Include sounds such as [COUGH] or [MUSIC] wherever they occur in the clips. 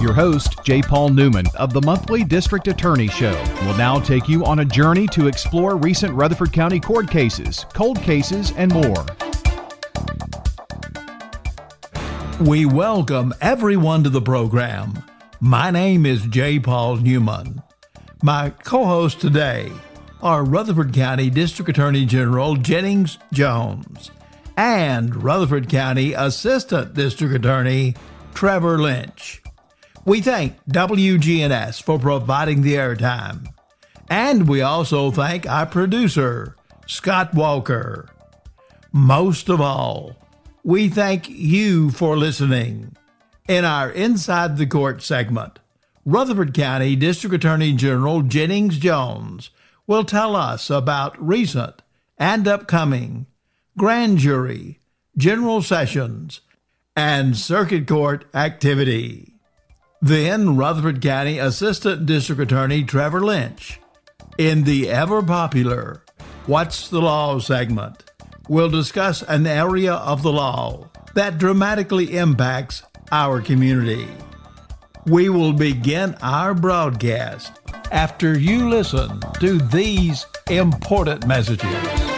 Your host, J. Paul Newman of the monthly District Attorney Show, will now take you on a journey to explore recent Rutherford County court cases, cold cases, and more. We welcome everyone to the program. My name is J. Paul Newman. My co host today are Rutherford County District Attorney General Jennings Jones and Rutherford County Assistant District Attorney Trevor Lynch. We thank WGNS for providing the airtime. And we also thank our producer, Scott Walker. Most of all, we thank you for listening. In our Inside the Court segment, Rutherford County District Attorney General Jennings Jones will tell us about recent and upcoming grand jury, general sessions, and circuit court activity. Then Rutherford County Assistant District Attorney Trevor Lynch, in the ever popular What's the Law segment, will discuss an area of the law that dramatically impacts our community. We will begin our broadcast after you listen to these important messages.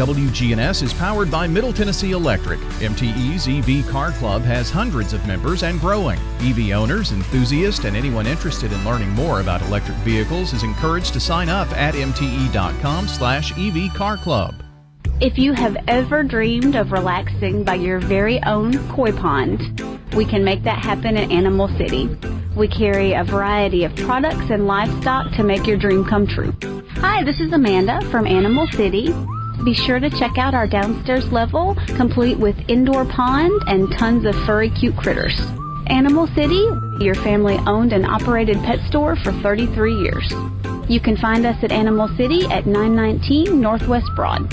WGNS is powered by Middle Tennessee Electric. MTE's EV Car Club has hundreds of members and growing. EV owners, enthusiasts, and anyone interested in learning more about electric vehicles is encouraged to sign up at mte.com slash EV Car Club. If you have ever dreamed of relaxing by your very own koi pond, we can make that happen at Animal City. We carry a variety of products and livestock to make your dream come true. Hi, this is Amanda from Animal City. Be sure to check out our downstairs level, complete with indoor pond and tons of furry cute critters. Animal City, your family owned and operated pet store for 33 years. You can find us at Animal City at 919 Northwest Broad.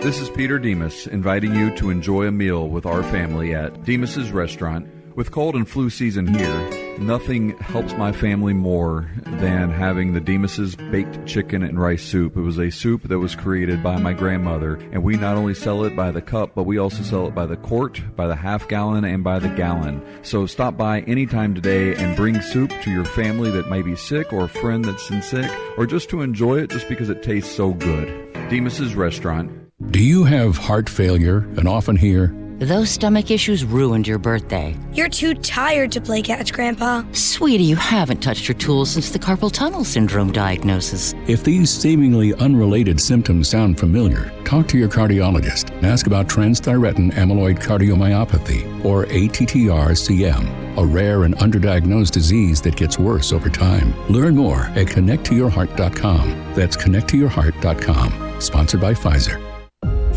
This is Peter Demos inviting you to enjoy a meal with our family at Demos's Restaurant. With cold and flu season here, nothing helps my family more than having the Demos's baked chicken and rice soup. It was a soup that was created by my grandmother, and we not only sell it by the cup, but we also sell it by the quart, by the half gallon, and by the gallon. So stop by anytime today and bring soup to your family that may be sick or a friend that's in sick, or just to enjoy it just because it tastes so good. Demos's Restaurant. Do you have heart failure and often hear, those stomach issues ruined your birthday. You're too tired to play catch, Grandpa. Sweetie, you haven't touched your tools since the carpal tunnel syndrome diagnosis. If these seemingly unrelated symptoms sound familiar, talk to your cardiologist and ask about transthyretin amyloid cardiomyopathy, or ATTR-CM, a rare and underdiagnosed disease that gets worse over time. Learn more at connecttoyourheart.com. That's connecttoyourheart.com. Sponsored by Pfizer.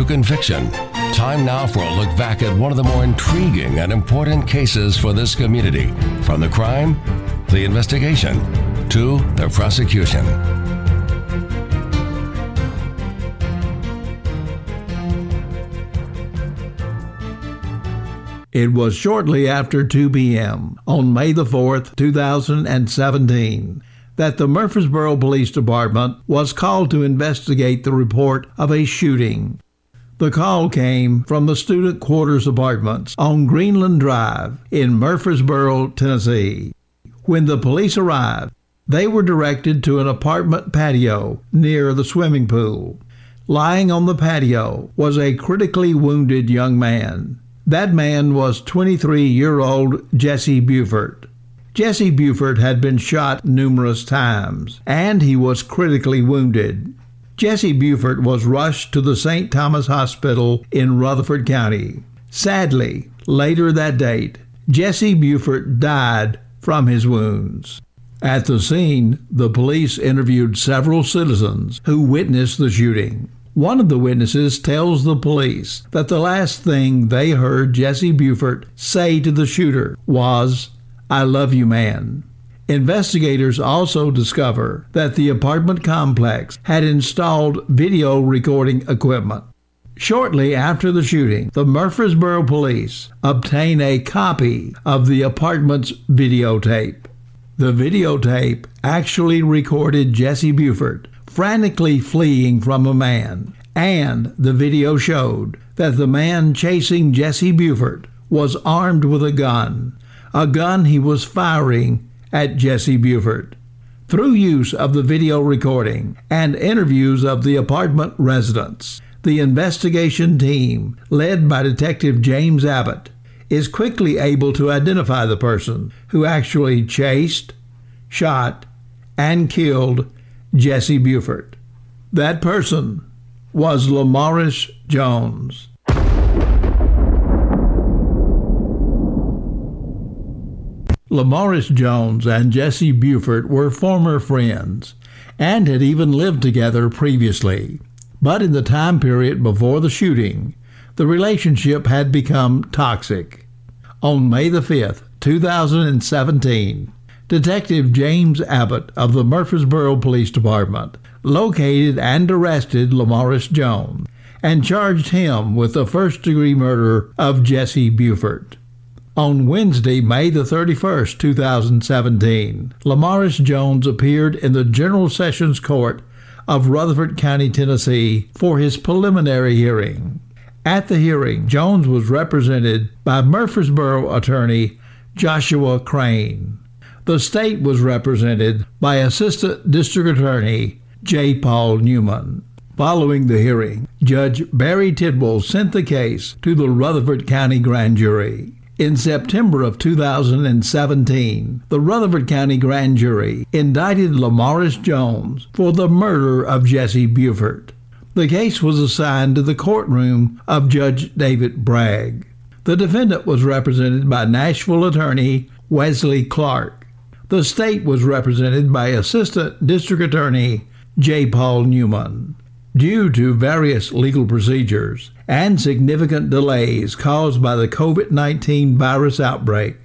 To conviction. Time now for a look back at one of the more intriguing and important cases for this community. From the crime, the investigation, to the prosecution. It was shortly after 2 p.m. on May the 4th, 2017 that the Murfreesboro Police Department was called to investigate the report of a shooting. The call came from the student quarters apartments on Greenland Drive in Murfreesboro, Tennessee. When the police arrived, they were directed to an apartment patio near the swimming pool. lying on the patio was a critically wounded young man. That man was 23 year old Jesse Buford. Jesse Buford had been shot numerous times, and he was critically wounded. Jesse Buford was rushed to the St. Thomas Hospital in Rutherford County. Sadly, later that date, Jesse Buford died from his wounds. At the scene, the police interviewed several citizens who witnessed the shooting. One of the witnesses tells the police that the last thing they heard Jesse Buford say to the shooter was, I love you, man. Investigators also discover that the apartment complex had installed video recording equipment. Shortly after the shooting, the Murfreesboro police obtain a copy of the apartment's videotape. The videotape actually recorded Jesse Buford frantically fleeing from a man, and the video showed that the man chasing Jesse Buford was armed with a gun a gun he was firing at Jesse Buford. Through use of the video recording and interviews of the apartment residents, the investigation team, led by Detective James Abbott, is quickly able to identify the person who actually chased, shot, and killed Jesse Buford. That person was Lamaris Jones. Lamaris Jones and Jesse Buford were former friends and had even lived together previously. But in the time period before the shooting, the relationship had become toxic. On May the 5th, 2017, Detective James Abbott of the Murfreesboro Police Department located and arrested Lamaris Jones and charged him with the first degree murder of Jesse Buford. On Wednesday, May the 31st, 2017, Lamaris Jones appeared in the General Sessions Court of Rutherford County, Tennessee for his preliminary hearing. At the hearing, Jones was represented by Murfreesboro attorney Joshua Crane. The state was represented by Assistant District Attorney J. Paul Newman. Following the hearing, Judge Barry Tidwell sent the case to the Rutherford County Grand Jury. In September of 2017, the Rutherford County Grand Jury indicted Lamaris Jones for the murder of Jesse Buford. The case was assigned to the courtroom of Judge David Bragg. The defendant was represented by Nashville attorney Wesley Clark. The state was represented by Assistant District Attorney J. Paul Newman. Due to various legal procedures and significant delays caused by the COVID 19 virus outbreak,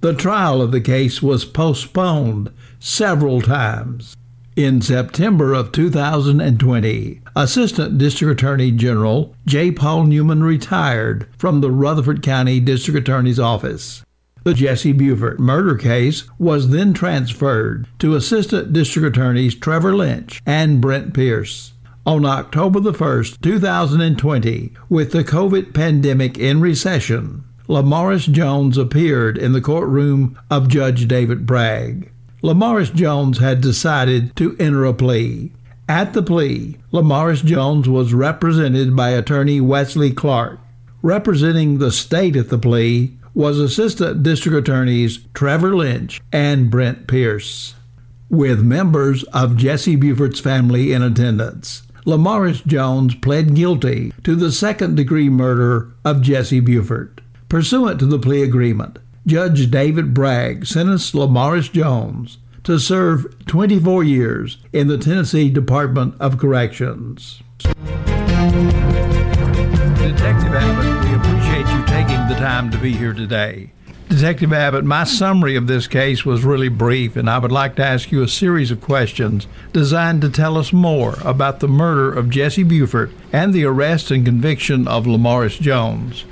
the trial of the case was postponed several times. In September of 2020, Assistant District Attorney General J. Paul Newman retired from the Rutherford County District Attorney's Office. The Jesse Buford murder case was then transferred to Assistant District Attorneys Trevor Lynch and Brent Pierce on October the 1st, 2020, with the COVID pandemic in recession, Lamaris Jones appeared in the courtroom of Judge David Bragg. Lamaris Jones had decided to enter a plea. At the plea, Lamaris Jones was represented by attorney Wesley Clark. Representing the state at the plea was Assistant District Attorneys Trevor Lynch and Brent Pierce. With members of Jesse Buford's family in attendance, Lamaris Jones pled guilty to the second degree murder of Jesse Buford. Pursuant to the plea agreement, Judge David Bragg sentenced Lamaris Jones to serve 24 years in the Tennessee Department of Corrections. Detective Abbott, we appreciate you taking the time to be here today. Detective Abbott, my summary of this case was really brief, and I would like to ask you a series of questions designed to tell us more about the murder of Jesse Buford and the arrest and conviction of Lamaris Jones.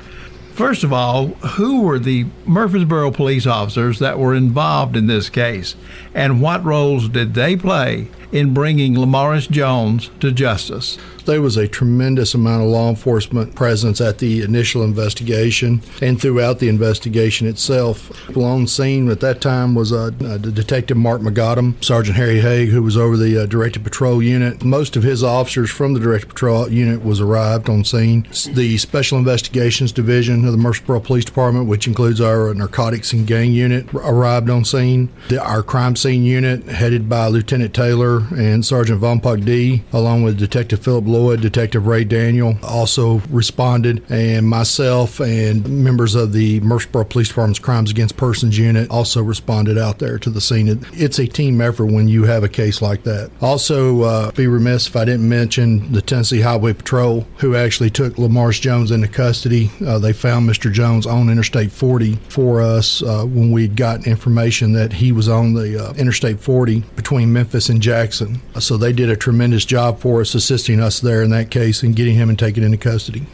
First of all, who were the Murfreesboro police officers that were involved in this case, and what roles did they play in bringing Lamaris Jones to justice. There was a tremendous amount of law enforcement presence at the initial investigation and throughout the investigation itself. On scene at that time was uh, Detective Mark McGottam, Sergeant Harry Haig, who was over the uh, Directed Patrol Unit. Most of his officers from the Directed Patrol Unit was arrived on scene. The Special Investigations Division of the Murfreesboro Police Department, which includes our Narcotics and Gang Unit, arrived on scene. The, our Crime Scene Unit, headed by Lieutenant Taylor and Sergeant Von Puck D, along with Detective Philip Lloyd, Detective Ray Daniel also responded, and myself and members of the Murfreesboro Police Department's Crimes Against Persons unit also responded out there to the scene. It's a team effort when you have a case like that. Also, uh, be remiss if I didn't mention the Tennessee Highway Patrol, who actually took Lamaris Jones into custody. Uh, they found Mr. Jones on Interstate 40 for us uh, when we got information that he was on the uh, Interstate 40 between Memphis and Jackson. So they did a tremendous job for us, assisting us there in that case and getting him and taking into custody.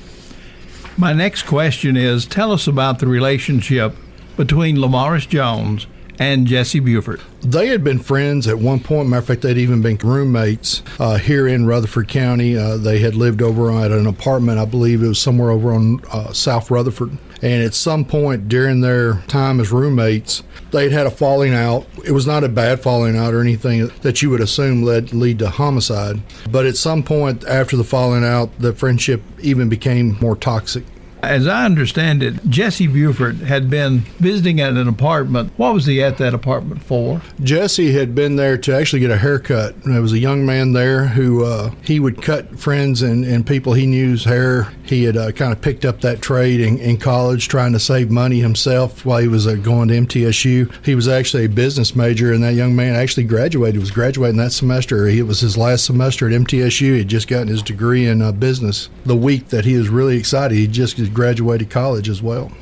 My next question is tell us about the relationship between Lamaris Jones and Jesse Buford. They had been friends at one point. Matter of fact, they'd even been roommates uh, here in Rutherford County. Uh, they had lived over at an apartment, I believe it was somewhere over on uh, South Rutherford. And at some point during their time as roommates, they'd had a falling out. It was not a bad falling out or anything that you would assume led lead to homicide. But at some point after the falling out, the friendship even became more toxic. As I understand it, Jesse Buford had been visiting at an apartment. What was he at that apartment for? Jesse had been there to actually get a haircut. There was a young man there who uh, he would cut friends and, and people he knew's hair. He had uh, kind of picked up that trade in, in, college, trying to save money himself while he was uh, going to MTSU. He was actually a business major, and that young man actually graduated. He was graduating that semester. It was his last semester at MTSU. He had just gotten his degree in uh, business. The week that he was really excited, he just graduated college as well.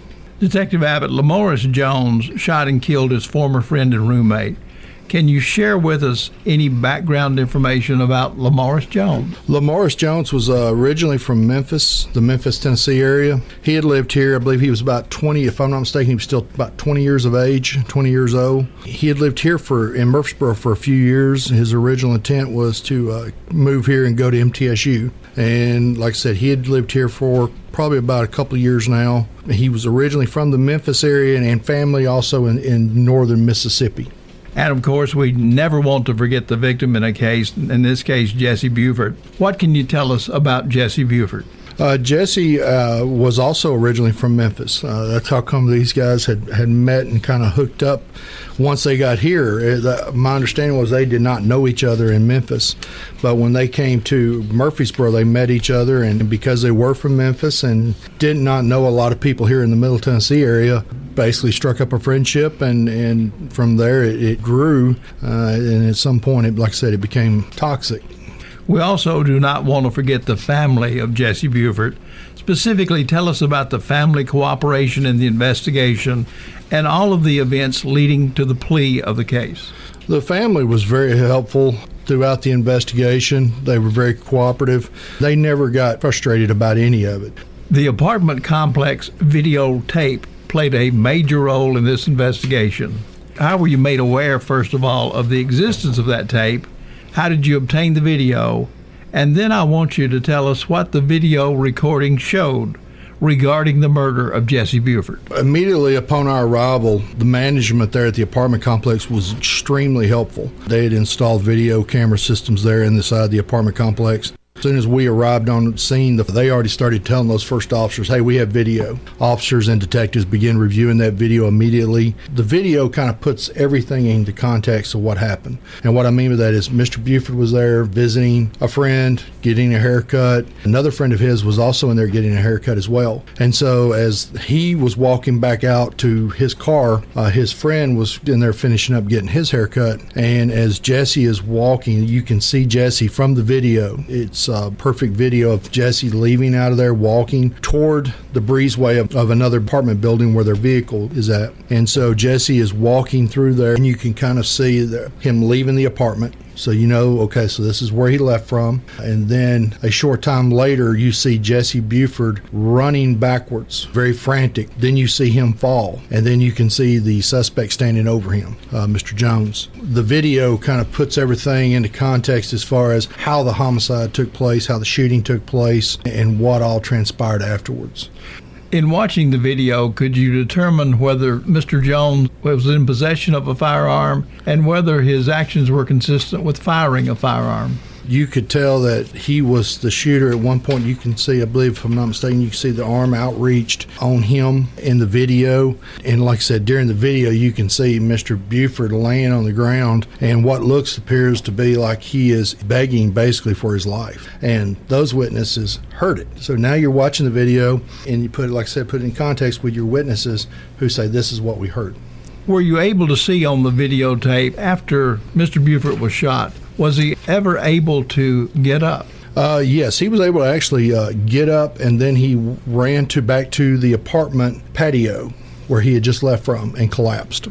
Detective Abbott Lamaris Jones shot and killed his former friend and roommate. Can you share with us any background information about Lamaris Jones? Lamaris Jones was uh, originally from Memphis, the Memphis, Tennessee area. He had lived here, I believe he was about 20, if I'm not mistaken, he was still about 20 years of age, 20 years old. He had lived here for in Murfreesboro for a few years. His original intent was to uh, move here and go to MTSU. And like I said, he had lived here for probably about a couple years now. He was originally from the Memphis area and, and family also in, in northern Mississippi. And of course, we never want to forget the victim in a case, in this case, Jesse Buford. What can you tell us about Jesse Buford? Uh, Jesse uh, was also originally from Memphis. Uh, that's how come these guys had, had met and kind of hooked up once they got here. Uh, my understanding was they did not know each other in Memphis, but when they came to Murfreesboro, they met each other, and because they were from Memphis and did not know a lot of people here in the Middle Tennessee area, basically struck up a friendship, and, and from there it, it grew. Uh, and at some point, it, like I said, it became toxic. We also do not want to forget the family of Jesse Buford. Specifically, tell us about the family cooperation in the investigation and all of the events leading to the plea of the case. The family was very helpful throughout the investigation. They were very cooperative. They never got frustrated about any of it. The apartment complex videotape played a major role in this investigation. How were you made aware, first of all, of the existence of that tape how did you obtain the video? And then I want you to tell us what the video recording showed regarding the murder of Jesse Buford. Immediately upon our arrival, the management there at the apartment complex was extremely helpful. They had installed video camera systems there inside the apartment complex. As soon as we arrived on scene, they already started telling those first officers, hey, we have video. Officers and detectives begin reviewing that video immediately. The video kind of puts everything into context of what happened. And what I mean by that is Mr. Buford was there visiting a friend, getting a haircut. Another friend of his was also in there getting a haircut as well. And so as he was walking back out to his car, uh, his friend was in there finishing up getting his haircut. And as Jesse is walking, you can see Jesse from the video. It's a perfect video of Jesse leaving out of there, walking toward the breezeway of, of another apartment building where their vehicle is at. And so Jesse is walking through there, and you can kind of see the, him leaving the apartment So you know, okay, so this is where he left from. And then a short time later, you see Jesse Buford running backwards, very frantic. Then you see him fall. And then you can see the suspect standing over him, uh, Mr. Jones. The video kind of puts everything into context as far as how the homicide took place, how the shooting took place, and what all transpired afterwards. In watching the video, could you determine whether Mr. Jones was in possession of a firearm and whether his actions were consistent with firing a firearm? You could tell that he was the shooter at one point. You can see, I believe, if I'm not mistaken, you can see the arm outreached on him in the video. And like I said, during the video, you can see Mr. Buford laying on the ground and what looks appears to be like he is begging basically for his life. And those witnesses heard it. So now you're watching the video and you put it, like I said, put it in context with your witnesses who say, This is what we heard. Were you able to see on the videotape after Mr. Buford was shot was he ever able to get up? Uh, yes, he was able to actually uh, get up, and then he ran to back to the apartment patio where he had just left from and collapsed.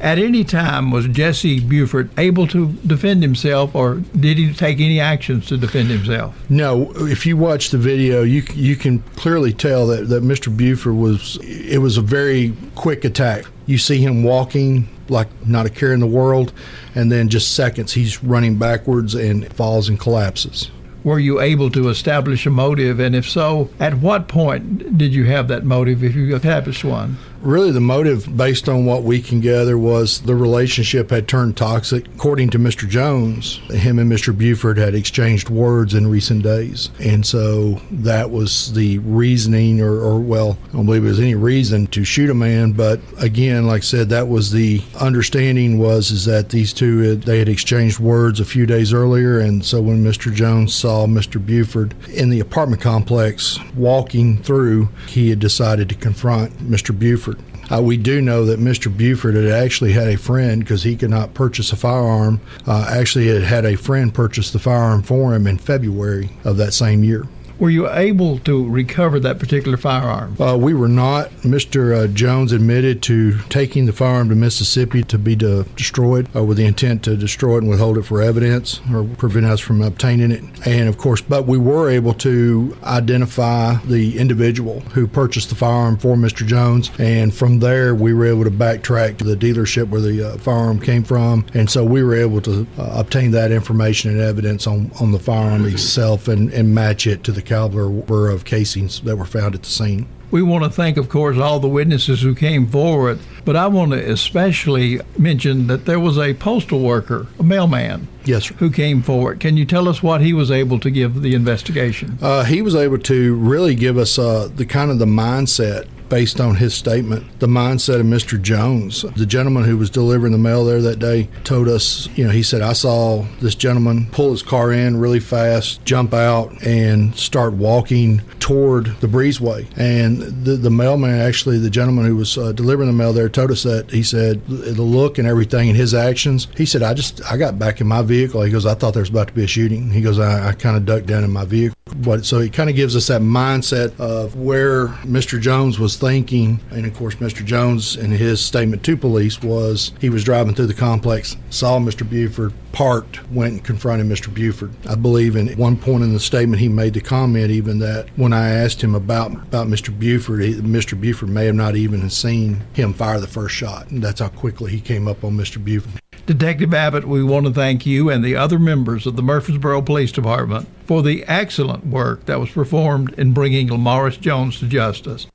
At any time, was Jesse Buford able to defend himself, or did he take any actions to defend himself? No. If you watch the video, you you can clearly tell that, that Mr. Buford was. It was a very quick attack. You see him walking like not a care in the world, and then just seconds he's running backwards and falls and collapses. Were you able to establish a motive? And if so, at what point did you have that motive if you established one? Really, the motive, based on what we can gather, was the relationship had turned toxic. According to Mr. Jones, him and Mr. Buford had exchanged words in recent days. And so that was the reasoning, or, or well, I don't believe there was any reason to shoot a man. But again, like I said, that was the understanding was is that these two, had, they had exchanged words a few days earlier. And so when Mr. Jones saw Mr. Buford in the apartment complex walking through, he had decided to confront Mr. Buford. Uh, we do know that Mr. Buford had actually had a friend because he could not purchase a firearm. Uh, actually, had had a friend purchase the firearm for him in February of that same year. Were you able to recover that particular firearm? Uh, we were not. Mr. Uh, Jones admitted to taking the firearm to Mississippi to be de- destroyed uh, with the intent to destroy it and withhold it for evidence or prevent us from obtaining it. And of course, but we were able to identify the individual who purchased the firearm for Mr. Jones. And from there, we were able to backtrack to the dealership where the uh, firearm came from. And so we were able to uh, obtain that information and evidence on, on the firearm itself and, and match it to the caliber were of casings that were found at the scene. We want to thank, of course, all the witnesses who came forward, but I want to especially mention that there was a postal worker, a mailman, yes, sir. who came forward. Can you tell us what he was able to give the investigation? Uh, he was able to really give us uh, the kind of the mindset based on his statement, the mindset of Mr. Jones. The gentleman who was delivering the mail there that day told us, you know, he said, I saw this gentleman pull his car in really fast, jump out, and start walking toward the breezeway. And the, the mailman, actually, the gentleman who was uh, delivering the mail there, told us that he said the look and everything and his actions. He said, I just, I got back in my vehicle. He goes, I thought there was about to be a shooting. He goes, I, I kind of ducked down in my vehicle. But so he kind of gives us that mindset of where Mr. Jones was thinking. And of course, Mr. Jones, in his statement to police, was he was driving through the complex, saw Mr. Buford, parked, went and confronted Mr. Buford. I believe in one point in the statement he made the comment even that when I asked him about about Mr. Buford, he, Mr. Buford may have not even seen him fire the first shot. And that's how quickly he came up on Mr. Buford. Detective Abbott, we want to thank you and the other members of the Murfreesboro Police Department for the excellent work that was performed in bringing Lamaris Jones to justice.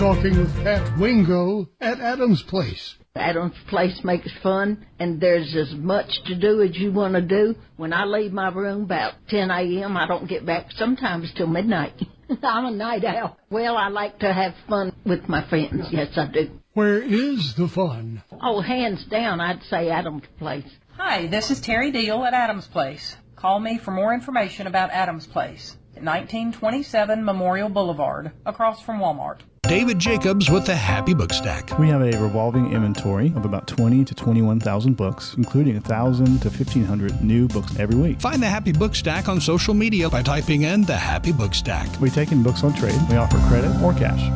Talking with Pat Wingo at Adams Place. Adams Place makes fun, and there's as much to do as you want to do. When I leave my room about 10 a.m., I don't get back sometimes till midnight. [LAUGHS] I'm a night owl. Well, I like to have fun with my friends. Yes, I do. Where is the fun? Oh, hands down, I'd say Adams Place. Hi, this is Terry Deal at Adams Place. Call me for more information about Adams Place at 1927 Memorial Boulevard, across from Walmart. David Jacobs with the Happy Book Stack. We have a revolving inventory of about 20 to 21,000 books, including 1,000 to 1,500 new books every week. Find the Happy Book Stack on social media by typing in the Happy Book Stack. We take in books on trade. We offer credit or cash.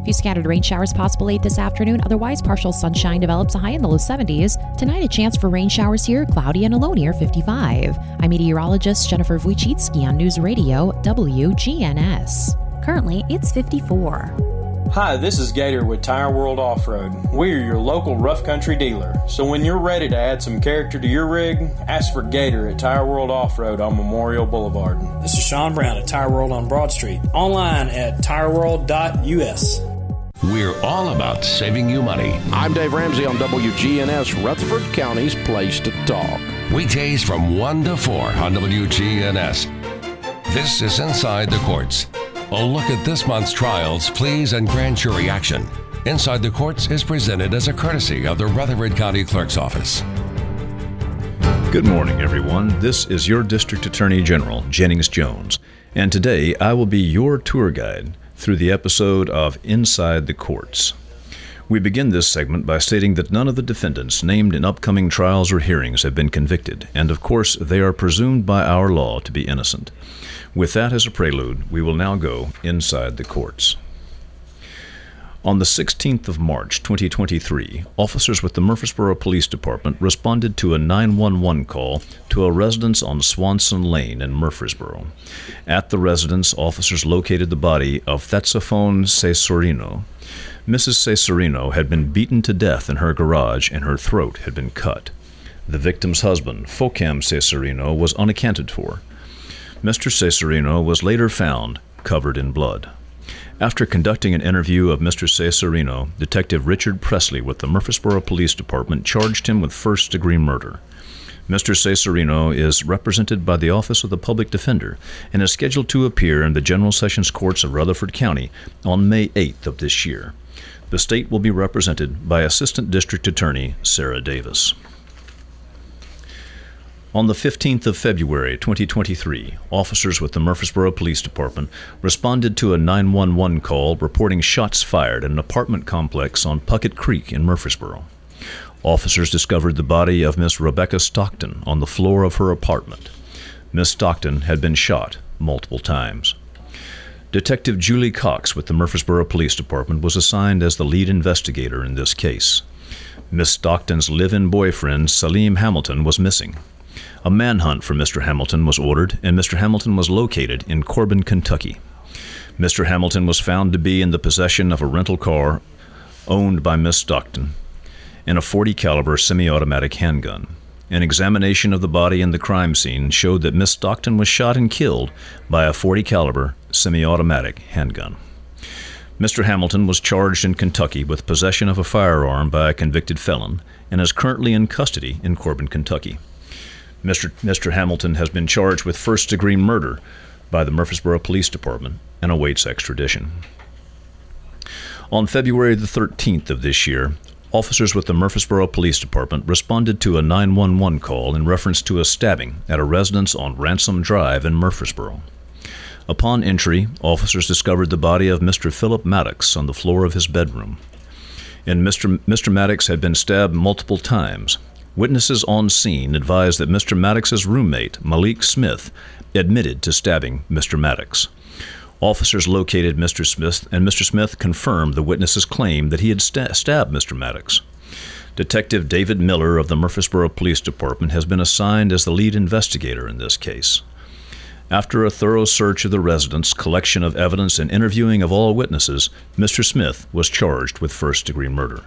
A few scattered rain showers possible late this afternoon. Otherwise, partial sunshine develops a high in the low 70s. Tonight, a chance for rain showers here, cloudy and a low near 55. I'm meteorologist Jennifer Wojcicki on News Radio WGNS. Currently, it's 54. Hi, this is Gator with Tire World Off Road. We are your local rough country dealer. So when you're ready to add some character to your rig, ask for Gator at Tire World Off Road on Memorial Boulevard. This is Sean Brown at Tire World on Broad Street. Online at tireworld.us. We're all about saving you money. I'm Dave Ramsey on WGNS, Rutherford County's place to talk. Weekdays from 1 to 4 on WGNS. This is Inside the Courts. A look at this month's trials, pleas, and grand jury action. Inside the Courts is presented as a courtesy of the Rutherford County Clerk's Office. Good morning, everyone. This is your District Attorney General, Jennings Jones, and today I will be your tour guide through the episode of Inside the Courts. We begin this segment by stating that none of the defendants named in upcoming trials or hearings have been convicted, and of course, they are presumed by our law to be innocent. With that as a prelude, we will now go inside the courts. On the 16th of March 2023, officers with the Murfreesboro Police Department responded to a 911 call to a residence on Swanson Lane in Murfreesboro. At the residence, officers located the body of Thetsafone Cesurino. Mrs. Cesurino had been beaten to death in her garage and her throat had been cut. The victim's husband, Focam Cesurino, was unaccounted for. Mr. Cesurino was later found covered in blood. After conducting an interview of Mr. Cesarino, Detective Richard Presley with the Murfreesboro Police Department charged him with first degree murder. Mr. Cesarino is represented by the Office of the Public Defender and is scheduled to appear in the General Sessions Courts of Rutherford County on May 8th of this year. The state will be represented by Assistant District Attorney Sarah Davis. On the 15th of February 2023, officers with the Murfreesboro Police Department responded to a 911 call reporting shots fired at an apartment complex on Puckett Creek in Murfreesboro. Officers discovered the body of Miss Rebecca Stockton on the floor of her apartment. Miss Stockton had been shot multiple times. Detective Julie Cox with the Murfreesboro Police Department was assigned as the lead investigator in this case. Miss Stockton's live in boyfriend, Salim Hamilton, was missing. A manhunt for Mr. Hamilton was ordered, and Mr. Hamilton was located in Corbin, Kentucky. Mr. Hamilton was found to be in the possession of a rental car owned by Miss Stockton and a 40 caliber semi-automatic handgun. An examination of the body and the crime scene showed that Miss Stockton was shot and killed by a 40 caliber semi-automatic handgun. Mr. Hamilton was charged in Kentucky with possession of a firearm by a convicted felon and is currently in custody in Corbin, Kentucky. Mr. Mr. Hamilton has been charged with first degree murder by the Murfreesboro Police Department and awaits extradition. On February the 13th of this year, officers with the Murfreesboro Police Department responded to a 911 call in reference to a stabbing at a residence on Ransom Drive in Murfreesboro. Upon entry, officers discovered the body of Mr. Philip Maddox on the floor of his bedroom. And Mr. Mr. Maddox had been stabbed multiple times, Witnesses on scene advised that Mr. Maddox's roommate, Malik Smith, admitted to stabbing Mr. Maddox. Officers located Mr. Smith, and Mr. Smith confirmed the witness's claim that he had sta- stabbed Mr. Maddox. Detective David Miller of the Murfreesboro Police Department has been assigned as the lead investigator in this case. After a thorough search of the residence, collection of evidence, and interviewing of all witnesses, Mr. Smith was charged with first degree murder.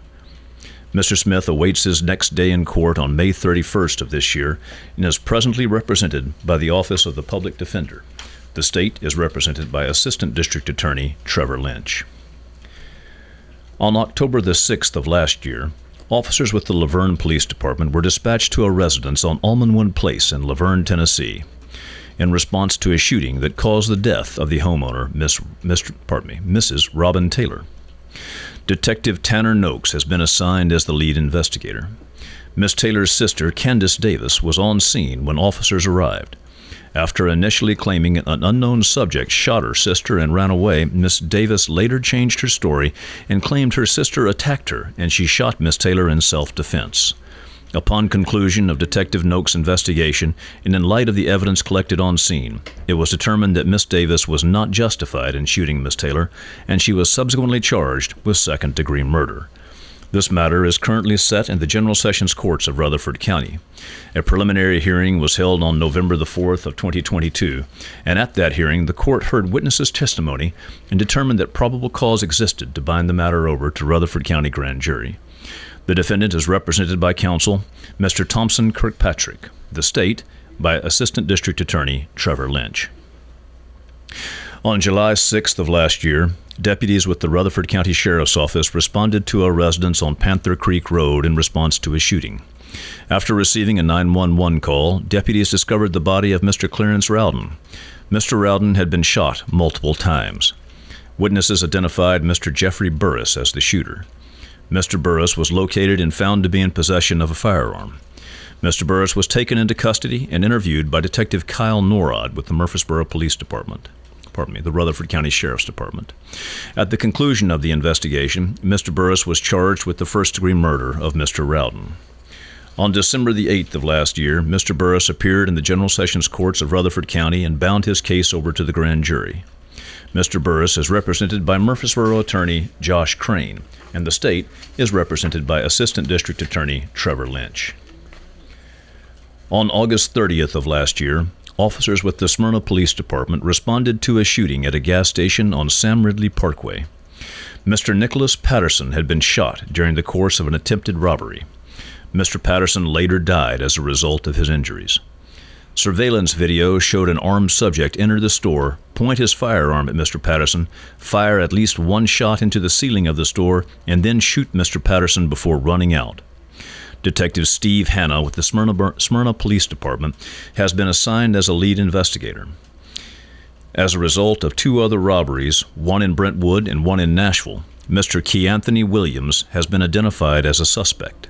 Mr. Smith awaits his next day in court on May 31st of this year and is presently represented by the Office of the Public Defender. The state is represented by Assistant District Attorney Trevor Lynch. On October the 6th of last year, officers with the La Vergne Police Department were dispatched to a residence on Almonwood Place in La Vergne, Tennessee, in response to a shooting that caused the death of the homeowner, Miss, Mr., pardon me, Mrs. Robin Taylor. Detective Tanner Noakes has been assigned as the lead investigator. Miss Taylor's sister, Candace Davis, was on scene when officers arrived. After initially claiming an unknown subject shot her sister and ran away, Miss Davis later changed her story and claimed her sister attacked her and she shot Miss Taylor in self defense. Upon conclusion of Detective Noakes' investigation, and in light of the evidence collected on scene, it was determined that Miss Davis was not justified in shooting Miss Taylor, and she was subsequently charged with second degree murder. This matter is currently set in the General Sessions Courts of Rutherford County. A preliminary hearing was held on November the 4th of 2022, and at that hearing the court heard witnesses' testimony and determined that probable cause existed to bind the matter over to Rutherford County Grand Jury. The defendant is represented by counsel Mr. Thompson Kirkpatrick, the state by Assistant District Attorney Trevor Lynch. On July 6th of last year, deputies with the Rutherford County Sheriff's Office responded to a residence on Panther Creek Road in response to a shooting. After receiving a 911 call, deputies discovered the body of Mr. Clarence Rowden. Mr. Rowden had been shot multiple times. Witnesses identified Mr. Jeffrey Burris as the shooter. Mr. Burris was located and found to be in possession of a firearm. Mr. Burris was taken into custody and interviewed by Detective Kyle Norrod with the Murfreesboro Police Department. Pardon me, the Rutherford County Sheriff's Department. At the conclusion of the investigation, Mr. Burris was charged with the first degree murder of Mr. Rowden. On December the 8th of last year, Mr. Burris appeared in the General Sessions Courts of Rutherford County and bound his case over to the grand jury. Mr. Burris is represented by Murfreesboro attorney Josh Crane, and the state is represented by Assistant District Attorney Trevor Lynch. On August 30th of last year, officers with the Smyrna Police Department responded to a shooting at a gas station on Sam Ridley Parkway. Mr. Nicholas Patterson had been shot during the course of an attempted robbery. Mr. Patterson later died as a result of his injuries. Surveillance video showed an armed subject enter the store, point his firearm at Mr. Patterson, fire at least one shot into the ceiling of the store, and then shoot Mr. Patterson before running out. Detective Steve Hanna with the Smyrna, Smyrna Police Department has been assigned as a lead investigator. As a result of two other robberies, one in Brentwood and one in Nashville, Mr. Key Anthony Williams has been identified as a suspect.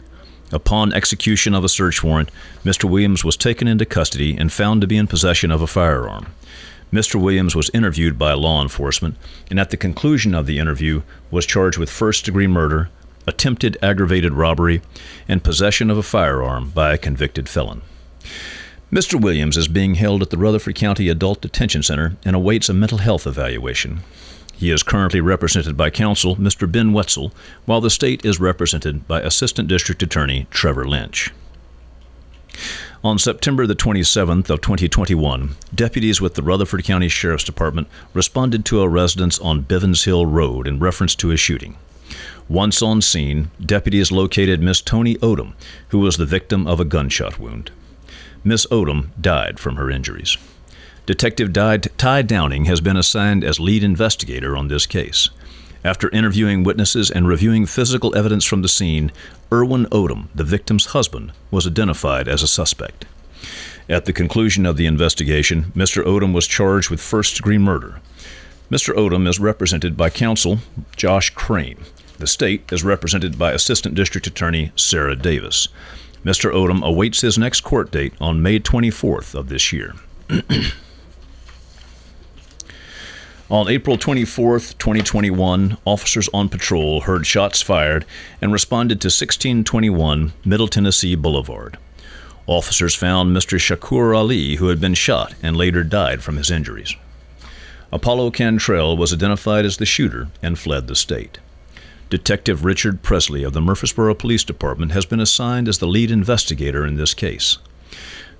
Upon execution of a search warrant, Mr. Williams was taken into custody and found to be in possession of a firearm. Mr. Williams was interviewed by law enforcement and at the conclusion of the interview was charged with first degree murder, attempted aggravated robbery, and possession of a firearm by a convicted felon. Mr. Williams is being held at the Rutherford County Adult Detention Center and awaits a mental health evaluation. He is currently represented by counsel Mr. Ben Wetzel, while the state is represented by Assistant District Attorney Trevor Lynch. On September the 27th of 2021, deputies with the Rutherford County Sheriff's Department responded to a residence on Bivens Hill Road in reference to a shooting. Once on scene, deputies located Miss Tony Odom, who was the victim of a gunshot wound. Miss Odom died from her injuries. Detective Ty Downing has been assigned as lead investigator on this case. After interviewing witnesses and reviewing physical evidence from the scene, Erwin Odom, the victim's husband, was identified as a suspect. At the conclusion of the investigation, Mr. Odom was charged with first degree murder. Mr. Odom is represented by counsel Josh Crane. The state is represented by Assistant District Attorney Sarah Davis. Mr. Odom awaits his next court date on May 24th of this year. [CLEARS THROAT] On April 24, 2021, officers on patrol heard shots fired and responded to 1621 Middle Tennessee Boulevard. Officers found Mr. Shakur Ali, who had been shot and later died from his injuries. Apollo Cantrell was identified as the shooter and fled the state. Detective Richard Presley of the Murfreesboro Police Department has been assigned as the lead investigator in this case.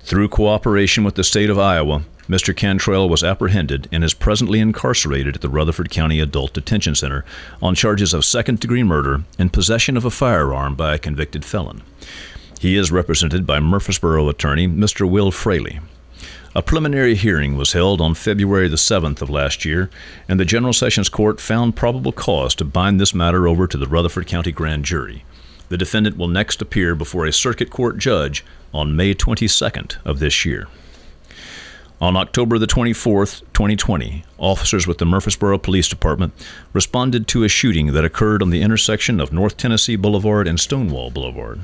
Through cooperation with the state of Iowa, Mr. Cantrell was apprehended and is presently incarcerated at the Rutherford County Adult Detention Center on charges of second degree murder and possession of a firearm by a convicted felon. He is represented by Murfreesboro attorney Mr. Will Fraley. A preliminary hearing was held on February the 7th of last year, and the General Sessions Court found probable cause to bind this matter over to the Rutherford County Grand Jury. The defendant will next appear before a circuit court judge on May 22nd of this year. On October the 24th, 2020, officers with the Murfreesboro Police Department responded to a shooting that occurred on the intersection of North Tennessee Boulevard and Stonewall Boulevard.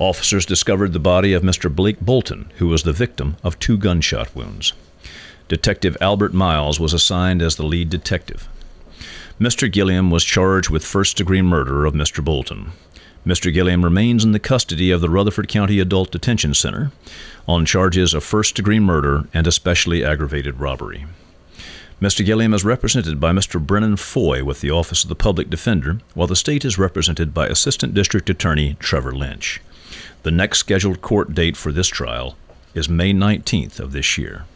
Officers discovered the body of Mr. Blake Bolton, who was the victim of two gunshot wounds. Detective Albert Miles was assigned as the lead detective. Mr. Gilliam was charged with first degree murder of Mr. Bolton. Mr. Gilliam remains in the custody of the Rutherford County Adult Detention Center on charges of first degree murder and especially aggravated robbery. Mr. Gilliam is represented by Mr. Brennan Foy with the Office of the Public Defender, while the state is represented by Assistant District Attorney Trevor Lynch. The next scheduled court date for this trial is May 19th of this year.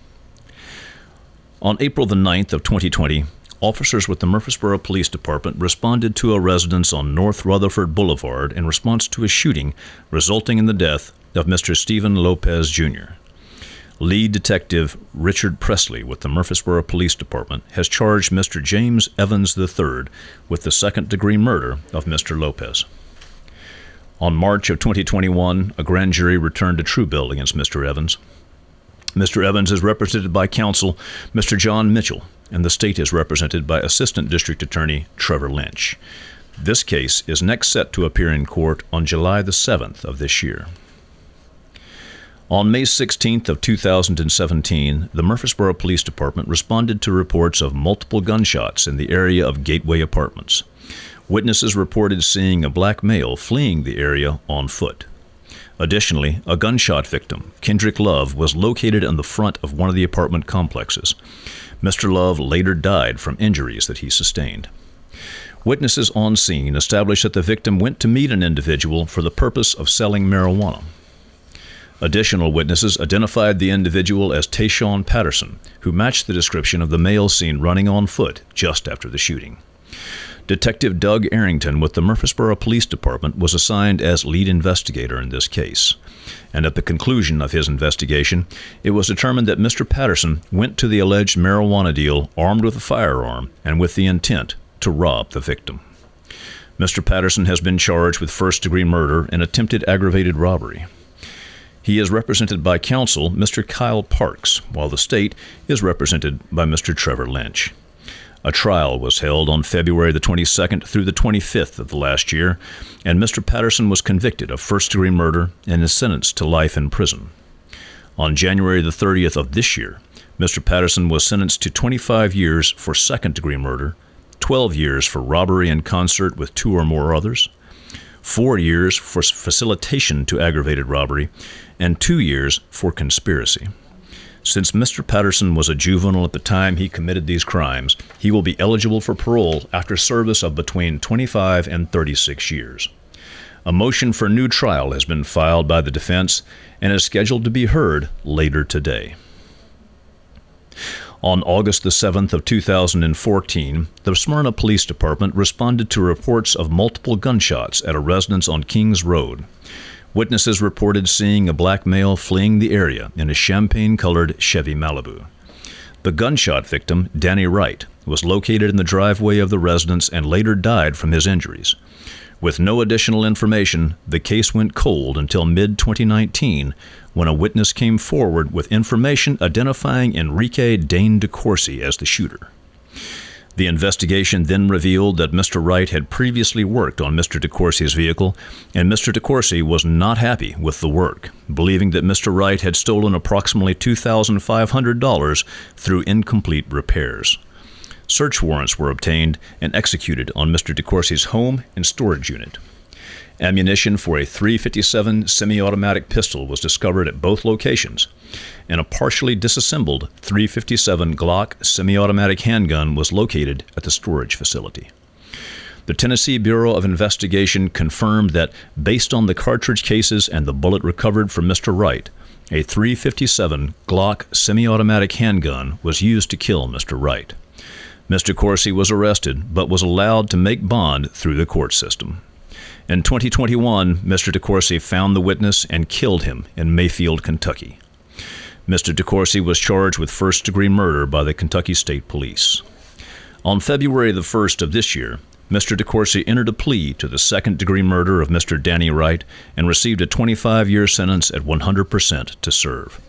On April the 9th of 2020, officers with the Murfreesboro Police Department responded to a residence on North Rutherford Boulevard in response to a shooting resulting in the death of Mr. Stephen Lopez Jr. Lead Detective Richard Presley with the Murfreesboro Police Department has charged Mr. James Evans III with the second degree murder of Mr. Lopez. On March of 2021, a grand jury returned a true bill against Mr. Evans. Mr. Evans is represented by counsel Mr. John Mitchell, and the state is represented by Assistant District Attorney Trevor Lynch. This case is next set to appear in court on July the 7th of this year. On May 16th of 2017, the Murfreesboro Police Department responded to reports of multiple gunshots in the area of Gateway Apartments. Witnesses reported seeing a black male fleeing the area on foot. Additionally, a gunshot victim, Kendrick Love, was located in the front of one of the apartment complexes. Mr. Love later died from injuries that he sustained. Witnesses on scene established that the victim went to meet an individual for the purpose of selling marijuana. Additional witnesses identified the individual as Tayshawn Patterson, who matched the description of the male seen running on foot just after the shooting. Detective Doug Arrington with the Murfreesboro Police Department was assigned as lead investigator in this case. And at the conclusion of his investigation, it was determined that Mr. Patterson went to the alleged marijuana deal armed with a firearm and with the intent to rob the victim. Mr. Patterson has been charged with first degree murder and attempted aggravated robbery. He is represented by counsel Mr. Kyle Parks, while the state is represented by Mr. Trevor Lynch. A trial was held on February the 22nd through the 25th of the last year, and Mr. Patterson was convicted of first degree murder and is sentenced to life in prison. On January the 30th of this year, Mr. Patterson was sentenced to 25 years for second degree murder, 12 years for robbery in concert with two or more others, four years for facilitation to aggravated robbery, and two years for conspiracy. Since Mr. Patterson was a juvenile at the time he committed these crimes, he will be eligible for parole after service of between 25 and 36 years. A motion for new trial has been filed by the defense and is scheduled to be heard later today. On August the 7th of 2014, the Smyrna Police Department responded to reports of multiple gunshots at a residence on Kings Road. Witnesses reported seeing a black male fleeing the area in a champagne colored Chevy Malibu. The gunshot victim, Danny Wright, was located in the driveway of the residence and later died from his injuries. With no additional information, the case went cold until mid 2019 when a witness came forward with information identifying Enrique Dane DeCourcy as the shooter. The investigation then revealed that Mr. Wright had previously worked on Mr. DeCourcy's vehicle, and Mr. DeCourcy was not happy with the work, believing that Mr. Wright had stolen approximately $2,500 through incomplete repairs. Search warrants were obtained and executed on Mr. DeCourcy's home and storage unit. Ammunition for a 357 semi automatic pistol was discovered at both locations, and a partially disassembled 357 Glock semi automatic handgun was located at the storage facility. The Tennessee Bureau of Investigation confirmed that, based on the cartridge cases and the bullet recovered from Mr. Wright, a 357 Glock semi automatic handgun was used to kill Mr. Wright. Mr. Coursey was arrested but was allowed to make bond through the court system. In 2021, Mr. DeCourcy found the witness and killed him in Mayfield, Kentucky. Mr. DeCourcy was charged with first degree murder by the Kentucky State Police. On February the 1st of this year, Mr. DeCourcy entered a plea to the second degree murder of Mr. Danny Wright and received a 25 year sentence at 100% to serve.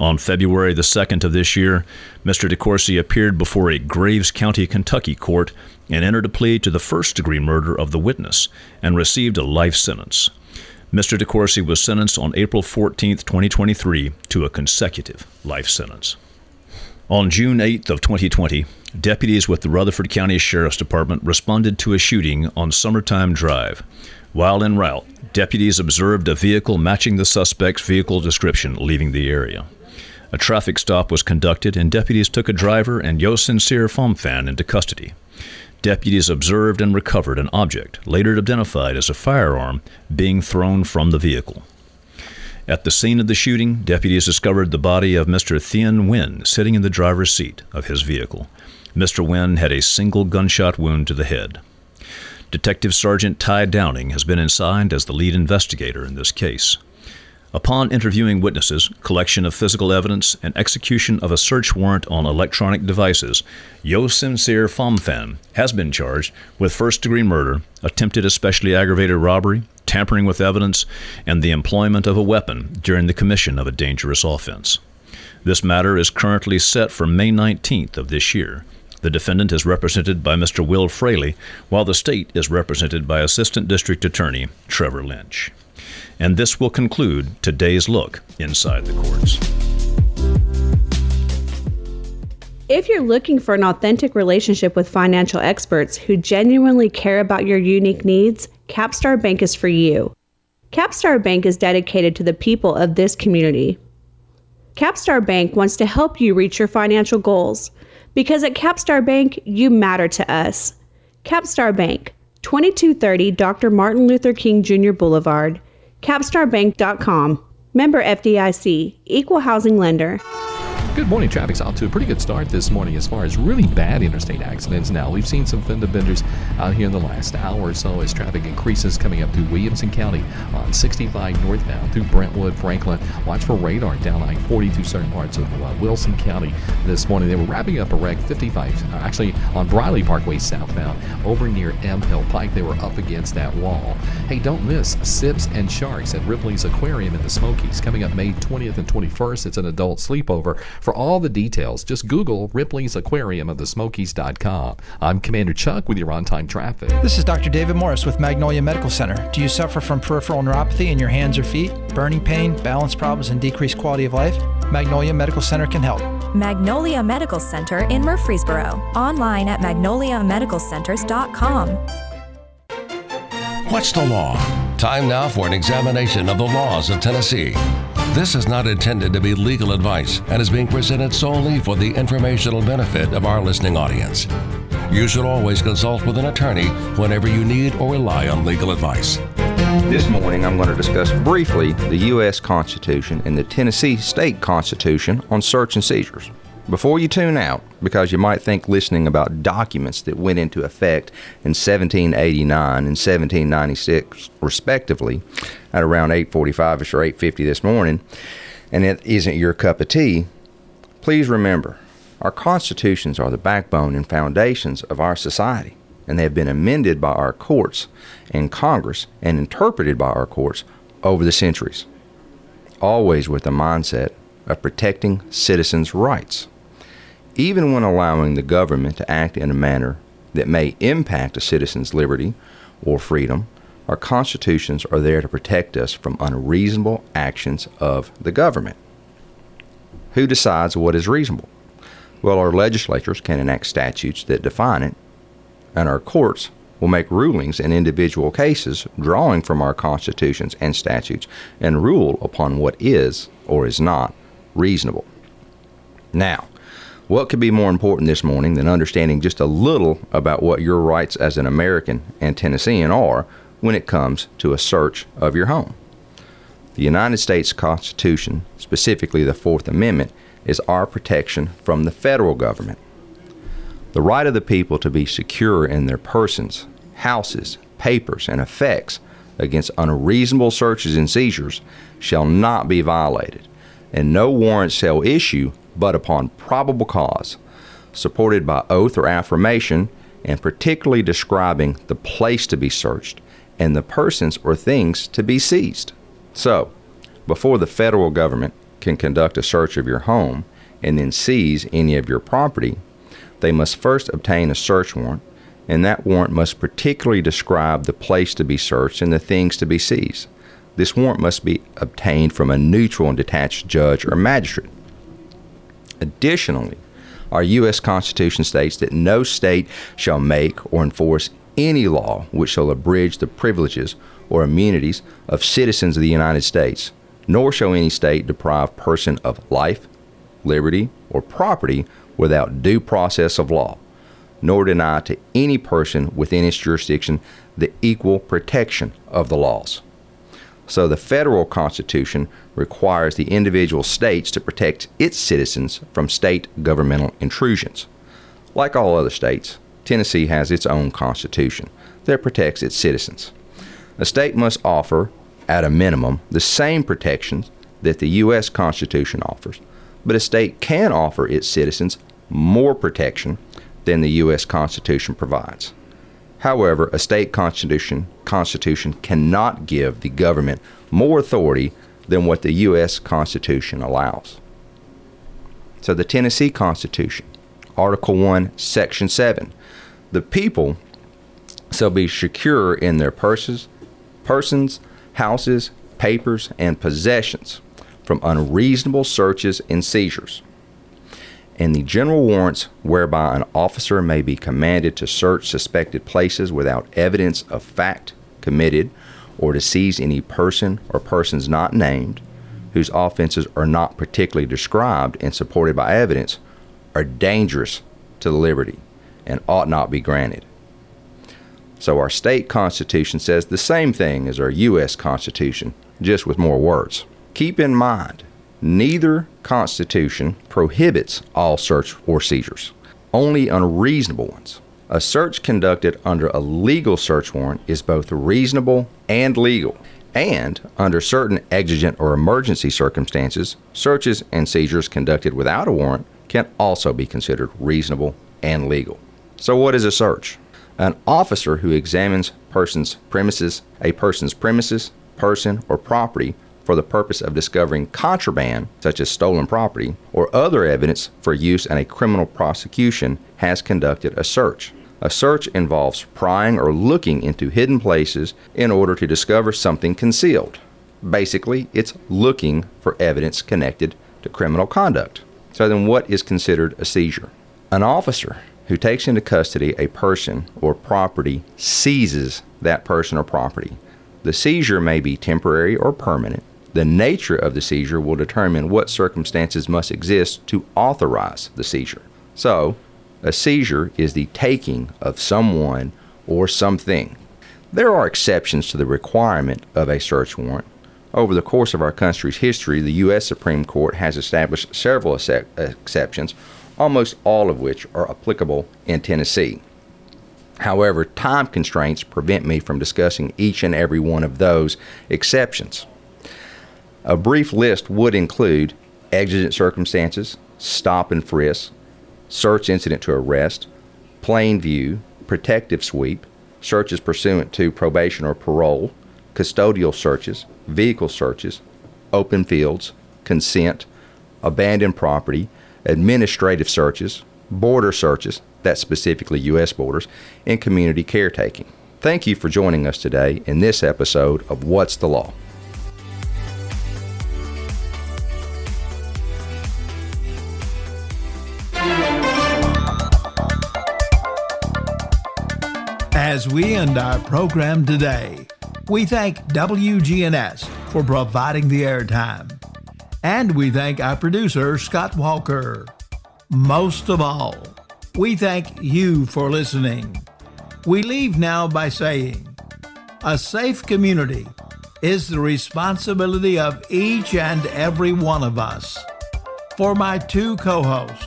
On February the 2nd of this year, Mr. DeCourcy appeared before a Graves County, Kentucky court and entered a plea to the first degree murder of the witness and received a life sentence. Mr. DeCourcy was sentenced on April 14, 2023, to a consecutive life sentence. On June 8th of 2020, deputies with the Rutherford County Sheriff's Department responded to a shooting on Summertime Drive. While en route, deputies observed a vehicle matching the suspect's vehicle description leaving the area. A traffic stop was conducted, and deputies took a driver and Yo Sincere into custody. Deputies observed and recovered an object, later identified as a firearm, being thrown from the vehicle. At the scene of the shooting, deputies discovered the body of Mr. Thien Nguyen sitting in the driver's seat of his vehicle. Mr. Nguyen had a single gunshot wound to the head. Detective Sergeant Ty Downing has been assigned as the lead investigator in this case. Upon interviewing witnesses, collection of physical evidence, and execution of a search warrant on electronic devices, Yo Sincere Fomfan has been charged with first degree murder, attempted especially aggravated robbery, tampering with evidence, and the employment of a weapon during the commission of a dangerous offense. This matter is currently set for May 19th of this year. The defendant is represented by Mr. Will Fraley, while the state is represented by Assistant District Attorney Trevor Lynch. And this will conclude today's look inside the courts. If you're looking for an authentic relationship with financial experts who genuinely care about your unique needs, Capstar Bank is for you. Capstar Bank is dedicated to the people of this community. Capstar Bank wants to help you reach your financial goals because at Capstar Bank, you matter to us. Capstar Bank, 2230 Dr. Martin Luther King Jr. Boulevard, capstarbank.com. Member FDIC, equal housing lender. Good morning. Traffic's off to a pretty good start this morning as far as really bad interstate accidents. Now, we've seen some fender benders out here in the last hour or so as traffic increases coming up through Williamson County on 65 northbound through Brentwood, Franklin. Watch for radar down I 40 through certain parts of uh, Wilson County this morning. They were wrapping up a wreck 55, uh, actually on Briley Parkway southbound over near Elm Hill Pike. They were up against that wall. Hey, don't miss Sips and Sharks at Ripley's Aquarium in the Smokies coming up May 20th and 21st. It's an adult sleepover. For all the details, just Google Ripley's Aquarium of the Smokies.com. I'm Commander Chuck with your on time traffic. This is Dr. David Morris with Magnolia Medical Center. Do you suffer from peripheral neuropathy in your hands or feet, burning pain, balance problems, and decreased quality of life? Magnolia Medical Center can help. Magnolia Medical Center in Murfreesboro. Online at magnoliamedicalcenters.com. What's the law? Time now for an examination of the laws of Tennessee. This is not intended to be legal advice and is being presented solely for the informational benefit of our listening audience. You should always consult with an attorney whenever you need or rely on legal advice. This morning, I'm going to discuss briefly the U.S. Constitution and the Tennessee State Constitution on search and seizures. Before you tune out, because you might think listening about documents that went into effect in 1789 and 1796, respectively, at around 8:45ish or 8:50 this morning, and it isn't your cup of tea, please remember, our constitutions are the backbone and foundations of our society, and they have been amended by our courts and Congress and interpreted by our courts over the centuries, always with the mindset of protecting citizens' rights even when allowing the government to act in a manner that may impact a citizen's liberty or freedom, our constitutions are there to protect us from unreasonable actions of the government. Who decides what is reasonable? Well, our legislatures can enact statutes that define it, and our courts will make rulings in individual cases drawing from our constitutions and statutes and rule upon what is or is not reasonable. Now, what could be more important this morning than understanding just a little about what your rights as an American and Tennessean are when it comes to a search of your home? The United States Constitution, specifically the Fourth Amendment, is our protection from the federal government. The right of the people to be secure in their persons, houses, papers, and effects against unreasonable searches and seizures shall not be violated, and no warrant shall issue but upon probable cause, supported by oath or affirmation, and particularly describing the place to be searched and the persons or things to be seized. So, before the federal government can conduct a search of your home and then seize any of your property, they must first obtain a search warrant, and that warrant must particularly describe the place to be searched and the things to be seized. This warrant must be obtained from a neutral and detached judge or magistrate. Additionally, our U.S. Constitution states that no state shall make or enforce any law which shall abridge the privileges or immunities of citizens of the United States, nor shall any state deprive person of life, liberty, or property without due process of law, nor deny to any person within its jurisdiction the equal protection of the laws. So the federal constitution requires the individual states to protect its citizens from state governmental intrusions. Like all other states, Tennessee has its own constitution that protects its citizens. A state must offer, at a minimum, the same protections that the U.S. Constitution offers, but a state can offer its citizens more protection than the U.S. Constitution provides. However, a state constitution, constitution cannot give the government more authority than what the U.S. Constitution allows. So, the Tennessee Constitution, Article 1, Section 7 the people shall be secure in their purses, persons, houses, papers, and possessions from unreasonable searches and seizures and the general warrants whereby an officer may be commanded to search suspected places without evidence of fact committed or to seize any person or persons not named whose offenses are not particularly described and supported by evidence are dangerous to the liberty and ought not be granted. So our state constitution says the same thing as our U.S. Constitution, just with more words. Keep in mind Neither Constitution prohibits all search or seizures, only unreasonable ones. A search conducted under a legal search warrant is both reasonable and legal. And under certain exigent or emergency circumstances, searches and seizures conducted without a warrant can also be considered reasonable and legal. So, what is a search? An officer who examines person's premises, a person's premises, person, or property for the purpose of discovering contraband, such as stolen property, or other evidence for use in a criminal prosecution, has conducted a search. A search involves prying or looking into hidden places in order to discover something concealed. Basically, it's looking for evidence connected to criminal conduct. So, then what is considered a seizure? An officer who takes into custody a person or property seizes that person or property. The seizure may be temporary or permanent, the nature of the seizure will determine what circumstances must exist to authorize the seizure. So, a seizure is the taking of someone or something. There are exceptions to the requirement of a search warrant. Over the course of our country's history, the U.S. Supreme Court has established several exceptions, almost all of which are applicable in Tennessee. However, time constraints prevent me from discussing each and every one of those exceptions. A brief list would include exigent circumstances, stop and frisk, search incident to arrest, plain view, protective sweep, searches pursuant to probation or parole, custodial searches, vehicle searches, open fields, consent, abandoned property, administrative searches, border searches, that's specifically U.S. borders, and community caretaking. Thank you for joining us today in this episode of What's the Law? As we end our program today, we thank WGNS for providing the airtime. And we thank our producer, Scott Walker. Most of all, we thank you for listening. We leave now by saying a safe community is the responsibility of each and every one of us. For my two co hosts,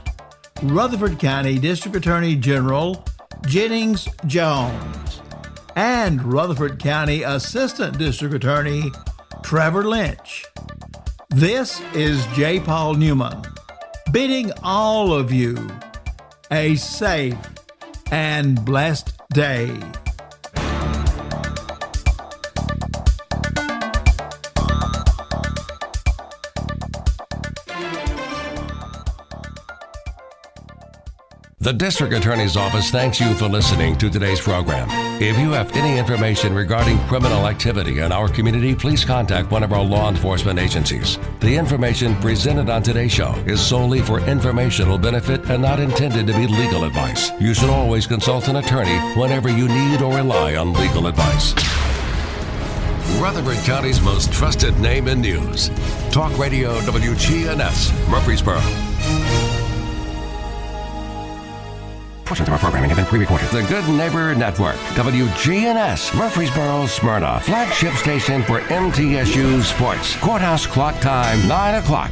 Rutherford County District Attorney General Jennings Jones, and Rutherford County Assistant District Attorney Trevor Lynch. This is J. Paul Newman bidding all of you a safe and blessed day. The District Attorney's Office thanks you for listening to today's program. If you have any information regarding criminal activity in our community, please contact one of our law enforcement agencies. The information presented on today's show is solely for informational benefit and not intended to be legal advice. You should always consult an attorney whenever you need or rely on legal advice. Rutherford County's most trusted name in news. Talk Radio WGNS, Murfreesboro. Portions of our programming have been pre-recorded. The Good Neighbor Network, WGNS, Murfreesboro, Smyrna, flagship station for MTSU Sports. Courthouse clock time, 9 o'clock.